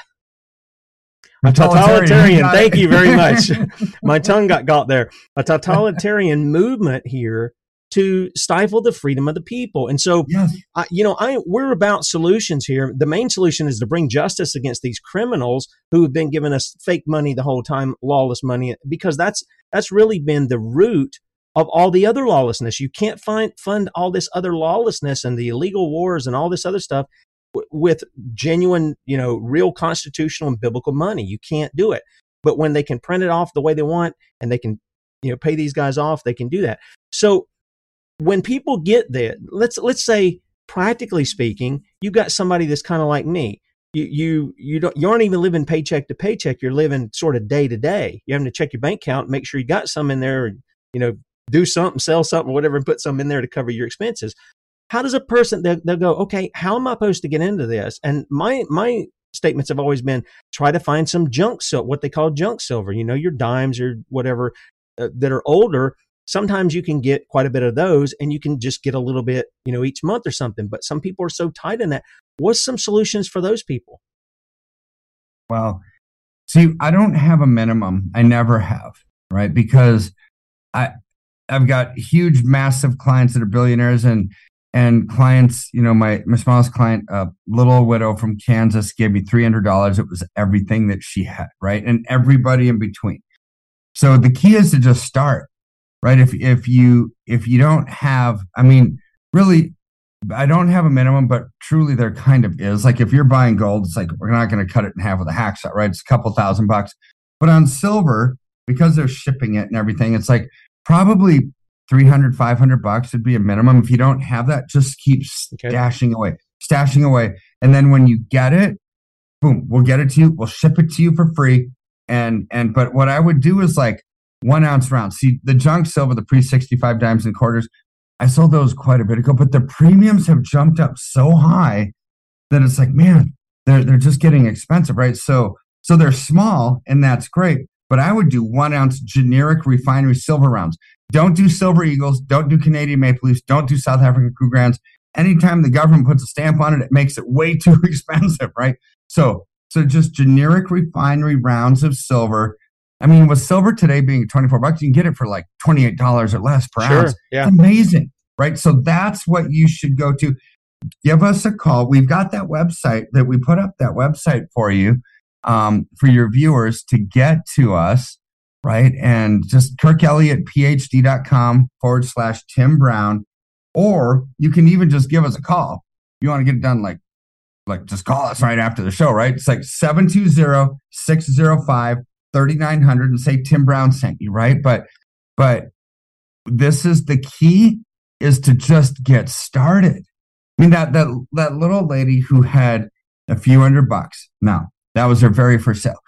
Speaker 1: A totalitarian. Thank you very much. My tongue got got there. A totalitarian movement here to stifle the freedom of the people. And so, yes. uh, you know, I we're about solutions here. The main solution is to bring justice against these criminals who have been giving us fake money the whole time, lawless money, because that's that's really been the root of all the other lawlessness. You can't find fund all this other lawlessness and the illegal wars and all this other stuff w- with genuine, you know, real constitutional and biblical money. You can't do it. But when they can print it off the way they want and they can, you know, pay these guys off, they can do that. So when people get there, let's let's say practically speaking, you've got somebody that's kind of like me. You you you don't you aren't even living paycheck to paycheck. You're living sort of day to day. You're having to check your bank account, make sure you got some in there, you know do something, sell something, whatever, and put some in there to cover your expenses. How does a person they'll, they'll go? Okay, how am I supposed to get into this? And my my statements have always been try to find some junk silver, what they call junk silver. You know, your dimes or whatever uh, that are older sometimes you can get quite a bit of those and you can just get a little bit, you know, each month or something. But some people are so tight in that. What's some solutions for those people?
Speaker 2: Well, see, I don't have a minimum. I never have, right? Because I I've got huge, massive clients that are billionaires and and clients, you know, my my smallest client, a little widow from Kansas, gave me three hundred dollars. It was everything that she had, right, and everybody in between. So the key is to just start right? If if you if you don't have, I mean, really, I don't have a minimum, but truly there kind of is. Like if you're buying gold, it's like we're not going to cut it in half with a hacksaw, right? It's a couple thousand bucks. But on silver, because they're shipping it and everything, it's like probably 300, 500 bucks would be a minimum. If you don't have that, just keep okay. away, stashing away. And then when you get it, boom, we'll get it to you. We'll ship it to you for free. And, and, but what I would do is like, one ounce rounds. See, the junk silver, the pre 65 dimes and quarters, I sold those quite a bit ago, but the premiums have jumped up so high that it's like, man, they're, they're just getting expensive, right? So, so they're small and that's great, but I would do one ounce generic refinery silver rounds. Don't do silver eagles. Don't do Canadian maple leafs. Don't do South African Krugerrands. Anytime the government puts a stamp on it, it makes it way too expensive, right? So, so just generic refinery rounds of silver I mean, with silver today being 24 bucks, you can get it for like $28 or less per sure, ounce. Yeah. It's amazing, right? So that's what you should go to. Give us a call. We've got that website that we put up that website for you um, for your viewers to get to us, right? And just kirkelliottphd.com forward slash Tim Brown. Or you can even just give us a call. You want to get it done like like just call us right after the show, right? It's like 720 605 3900 and say Tim Brown sent you, right? But but this is the key is to just get started. I mean that that that little lady who had a few hundred bucks. Now, that was her very first sale.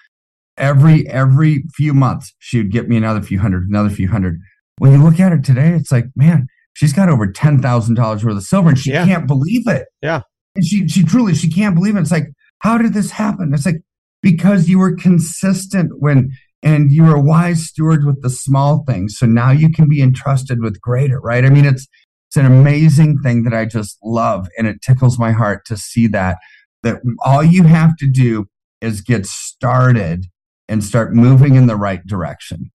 Speaker 2: Every every few months she would get me another few hundred, another few hundred. when you look at it today, it's like, man, she's got over ten thousand dollars worth of silver, and she
Speaker 1: Yeah.
Speaker 2: can't believe it.
Speaker 1: Yeah.
Speaker 2: and she she truly she can't believe it. It's like, how did this happen? It's like because you were consistent when and you were a wise steward with the small things. So now you can be entrusted with greater, right? I mean, it's it's an amazing thing that I just love, and it tickles my heart to see that that all you have to do is get started and start moving in the right direction.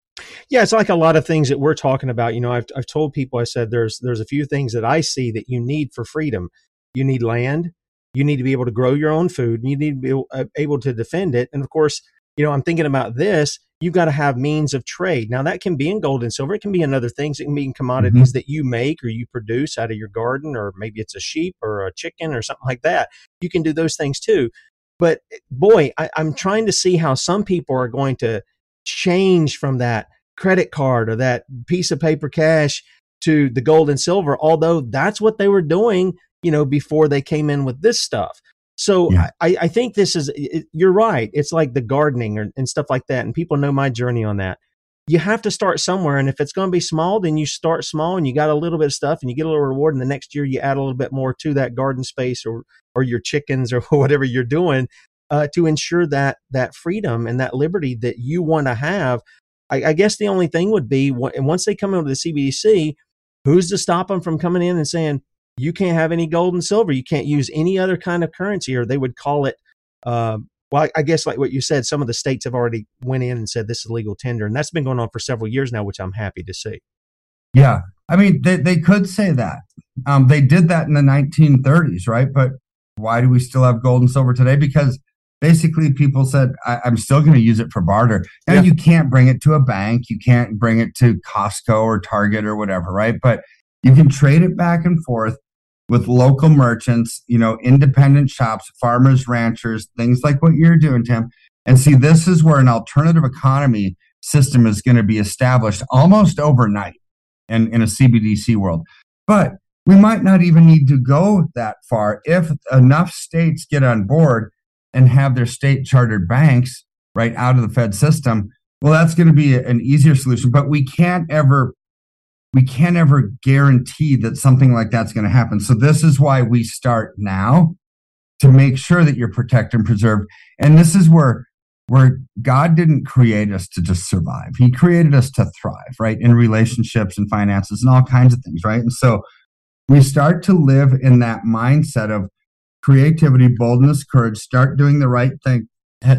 Speaker 1: Yeah, it's like a lot of things that we're talking about. You know, I've I've told people I said there's there's a few things that I see that you need for freedom. You need land. You need to be able to grow your own food. And you need to be able, to defend it. And of course, you know, I'm thinking about this. You've got to have means of trade. Now that can be in gold and silver. It can be in other things. It can be in commodities mm-hmm. that you make or you produce out of your garden, or maybe it's a sheep or a chicken or something like that. You can do those things too. But eh, boy, I, I'm trying to see how some people are going to change from that credit card or that piece of paper cash to the gold and silver, although that's what they were doing, you know, before they came in with this stuff. So
Speaker 2: Yeah.
Speaker 1: I, I think this is, it, you're right. It's like the gardening or, and stuff like that. And people know my journey on that. You have to start somewhere. And if it's going to be small, then you start small and you got a little bit of stuff and you get a little reward. And the next year you add a little bit more to that garden space or, or your chickens or whatever you're doing uh, to ensure that, that freedom and that liberty that you want to have I, I guess the only thing would be and once they come into the CBDC, who's to stop them from coming in and saying you can't have any gold and silver, you can't use any other kind of currency, or they would call it. Uh, well, I, guess like what you said, some of the states have already went in and said this is legal tender, and that's been going on for several years now, which I'm happy to see.
Speaker 2: Yeah. I mean, they, they could say that. Um, they did that in the 1930s, right? But why do we still have gold and silver today? Because basically people said, I, I'm still going to use it for barter. Now,
Speaker 1: Yeah.
Speaker 2: you can't bring it to a bank. You can't bring it to Costco or Target or whatever, right? But you can trade it back and forth with local merchants, you know, independent shops, farmers, ranchers, things like what you're doing, Tim. And see, this is where an alternative economy system is going to be established almost overnight in, in a CBDC world. But we might not even need to go that far if enough states get on board and have their state chartered banks right out of the Fed system. Well, that's going to be an easier solution, but we can't ever we can't ever guarantee that something like that's going to happen. So this is why we start now to make sure that you're protected and preserved. And this is where where God didn't create us to just survive. He created us to thrive, right? In relationships and finances and all kinds of things, right? And so we start to live in that mindset of creativity, boldness, courage, start doing the right thing,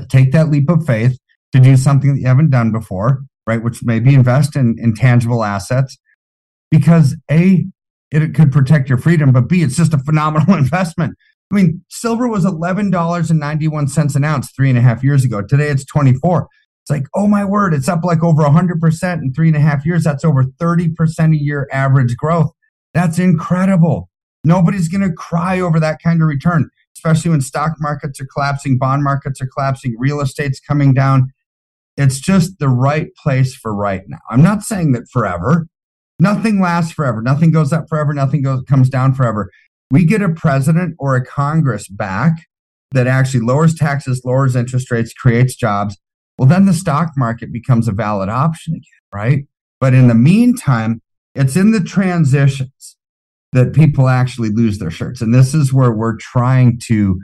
Speaker 2: take that leap of faith to do something that you haven't done before, right? Which maybe invest in tangible assets because A, it could protect your freedom, but B, it's just a phenomenal investment. I mean, silver was eleven dollars and ninety one cents an ounce three and a half years ago. Today it's twenty four. It's like, oh my word, it's up like over hundred percent in three and a half years. That's over thirty percent a year average growth. That's incredible. Nobody's going to cry over that kind of return, especially when stock markets are collapsing, bond markets are collapsing, real estate's coming down. It's just the right place for right now. I'm not saying that forever. Nothing lasts forever. Nothing goes up forever. Nothing goes comes down forever we get a president or a Congress back that actually lowers taxes, lowers interest rates, creates jobs, well, then the stock market becomes a valid option again, right? But in the meantime, it's in the transitions that people actually lose their shirts. And this is where we're trying to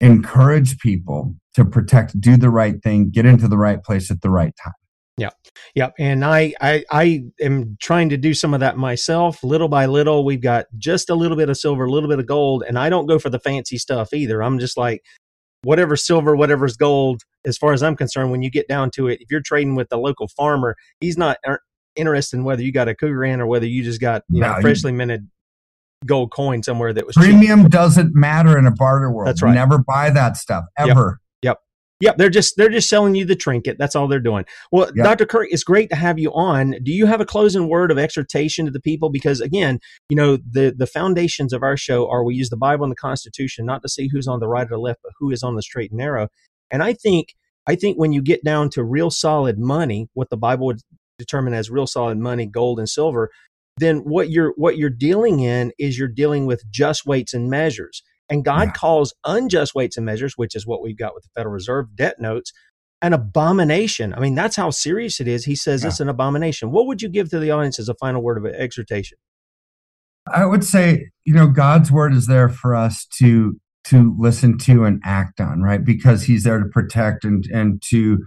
Speaker 2: encourage people to protect, do the right thing, get into the right place at the right time.
Speaker 1: Yep. Yep. And I, I, I am trying to do some of that myself little by little. We've got just a little bit of silver, a little bit of gold, and I don't go for the fancy stuff either. I'm just like, whatever silver, whatever's gold, as far as I'm concerned, when you get down to it, if you're trading with the local farmer, he's not er- interested in whether you got a Krugerrand or whether you just got, you
Speaker 2: No,
Speaker 1: know, freshly minted gold coin somewhere that was cheap.
Speaker 2: Premium doesn't matter in a barter world.
Speaker 1: That's right.
Speaker 2: Never buy that stuff ever.
Speaker 1: Yep, they're just they're just selling you the trinket. That's all they're doing. Well,
Speaker 2: Yep.
Speaker 1: Dr. Kirk, it's great to have you on. Do you have a closing word of exhortation to the people? Because again, you know the the foundations of our show are we use the Bible and the Constitution not to see who's on the right or the left, but who is on the straight and narrow. And I think I think when you get down to real solid money, what the Bible would determine as real solid money, gold and silver, then what you're what you're dealing in is you're dealing with just weights and measures. And God
Speaker 2: Yeah.
Speaker 1: calls unjust weights and measures, which is what we've got with the Federal Reserve debt notes, an abomination. I mean, that's how serious it is. He says
Speaker 2: Yeah.
Speaker 1: it's an abomination. What would you give to the audience as a final word of exhortation?
Speaker 2: I would say, you know, God's word is there for us to to listen to and act on, right? Because he's there to protect and and to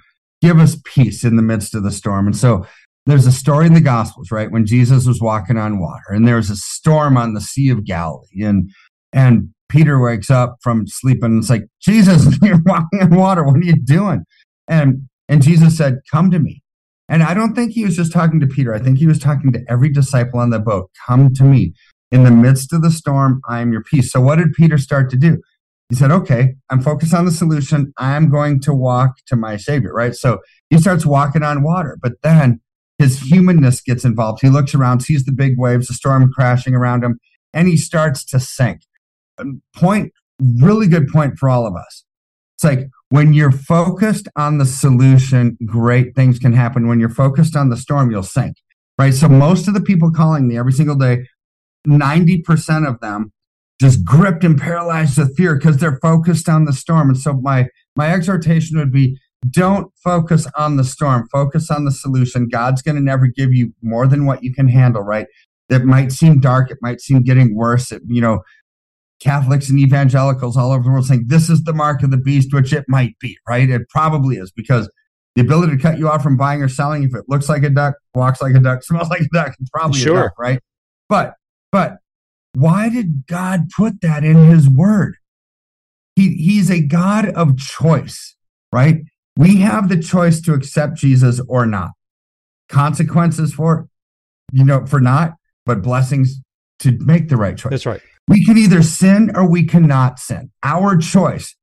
Speaker 2: give us peace in the midst of the storm. And so there's a story in the gospels, right? When Jesus was walking on water and there was a storm on the Sea of Galilee and and Peter wakes up from sleeping and it's like, Jesus, you're walking on water. What are you doing? And and Jesus said, Come to me. And I don't think he was just talking to Peter. I think he was talking to every disciple on the boat. Come to me. In the midst of the storm, I am your peace. So what did Peter start to do? He said, okay, I'm focused on the solution. I'm going to walk to my savior, right? So he starts walking on water, but then his humanness gets involved. He looks around, sees the big waves, the storm crashing around him, and he starts to sink. Point, really good point for all of us. It's like when you're focused on the solution, great things can happen. When you're focused on the storm, you'll sink, right? So most of the people calling me every single day, 90% of them just gripped and paralyzed with fear because they're focused on the storm. And so my my exhortation would be don't focus on the storm, focus on the solution. God's going to never give you more than what you can handle, right? That might seem dark, it might seem getting worse. It, you know, Catholics and evangelicals all over the world saying this is the mark of the beast, which it might be, right? It probably is because the ability to cut you off from buying or selling, if it looks like a duck, walks like a duck, smells like a duck, probably
Speaker 1: Sure.
Speaker 2: a duck, right? But but why did God put that in his word? He he's a God of choice, right? We have the choice to accept Jesus or not. Consequences for you know, for not, but blessings to make the right choice.
Speaker 1: That's right.
Speaker 2: We can either sin or we cannot sin. Our choice.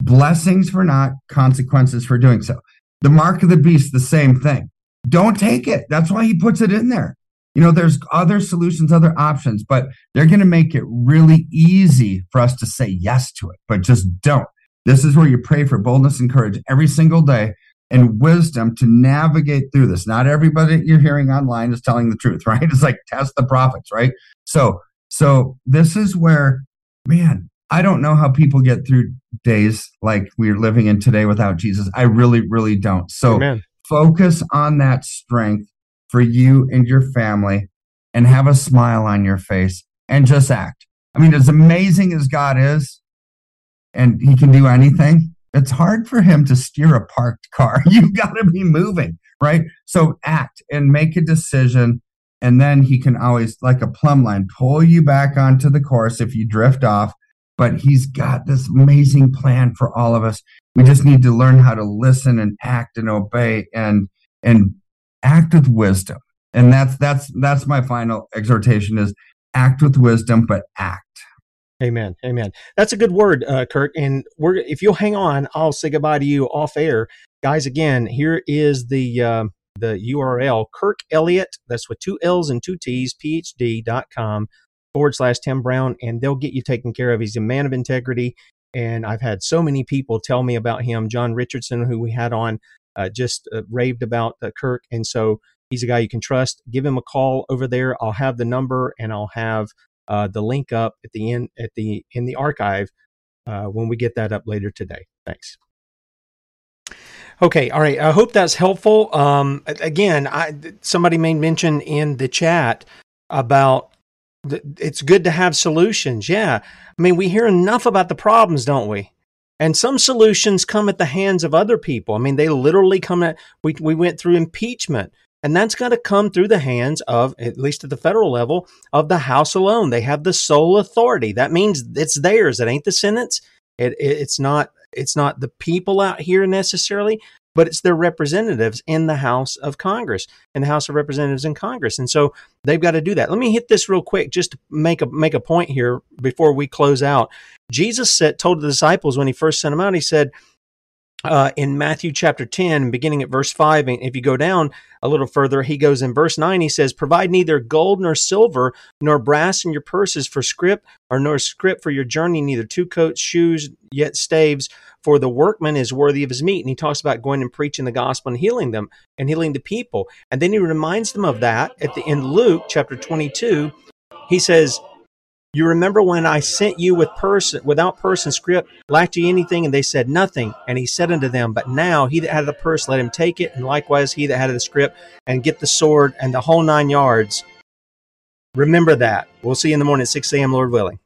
Speaker 2: Blessings for not, consequences for doing so. The mark of the beast, the same thing. Don't take it. That's why he puts it in there. You know, there's other solutions, other options, but they're going to make it really easy for us to say yes to it, but just don't. This is where you pray for boldness and courage every single day and wisdom to navigate through this. Not everybody you're hearing online is telling the truth, right? It's like test the prophets, right? So, so this is where, man, I don't know how people get through days like we're living in today without Jesus. I really, really don't. So
Speaker 1: Amen.
Speaker 2: focus on that strength for you and your family and have a smile on your face and just act. I mean, as amazing as God is and he can do anything, it's hard for him to steer a parked car. You've got to be moving, right? So act and make a decision. And then he can always, like a plumb line, pull you back onto the course if you drift off. But he's got this amazing plan for all of us. We just need to learn how to listen and act and obey and and act with wisdom. And that's that's that's my final exhortation is act with wisdom, but act.
Speaker 1: Amen. Amen. That's a good word, uh, Kirk. And we're if you'll hang on, I'll say goodbye to you off air, guys. Again, here is the uh, the URL: Kirk Elliott. That's with two L's and two T's. PhD.com forward slash Tim Brown, and they'll get you taken care of. He's a man of integrity, and I've had so many people tell me about him. John Richardson, who we had on, uh, just uh, raved about uh, Kirk, and so he's a guy you can trust. Give him a call over there. I'll have the number, and I'll have uh, the link up at the end at the in the archive uh, when we get that up later today. Thanks. Okay, all right. I hope that's helpful. Um, again, I, somebody made mention in the chat about it's good to have solutions. Yeah, I mean we hear enough about the problems, don't we? And some solutions come at the hands of other people. I mean, they literally come at. We we went through impeachment. And that's got to come through the hands of, at least at the federal level, of the House alone. They have the sole authority. That means it's theirs. It ain't the Senate's. It, it, it's not. It's not the people out here necessarily, but it's their representatives in the House of Congress, in the House of Representatives in Congress, and so they've got to do that. Let me hit this real quick, just to make a make a point here before we close out. Jesus said, told the disciples when he first sent them out, he said, uh, in Matthew chapter 10, beginning at verse 5, and if you go down a little further, he goes in verse 9, he says, Provide neither gold nor silver, nor brass in your purses for scrip, or nor scrip for your journey, neither two coats, shoes, yet staves, for the workman is worthy of his meat. And he talks about going and preaching the gospel and healing them and healing the people. And then he reminds them of that at the in Luke chapter 22. He says, You remember when I sent you with person without purse and scrip, lacked ye anything, and they said nothing. And he said unto them, But now he that had the purse, let him take it, and likewise he that had the scrip, and get the sword and the whole nine yards. Remember that. We'll see you in the morning at 6 a.m., Lord willing.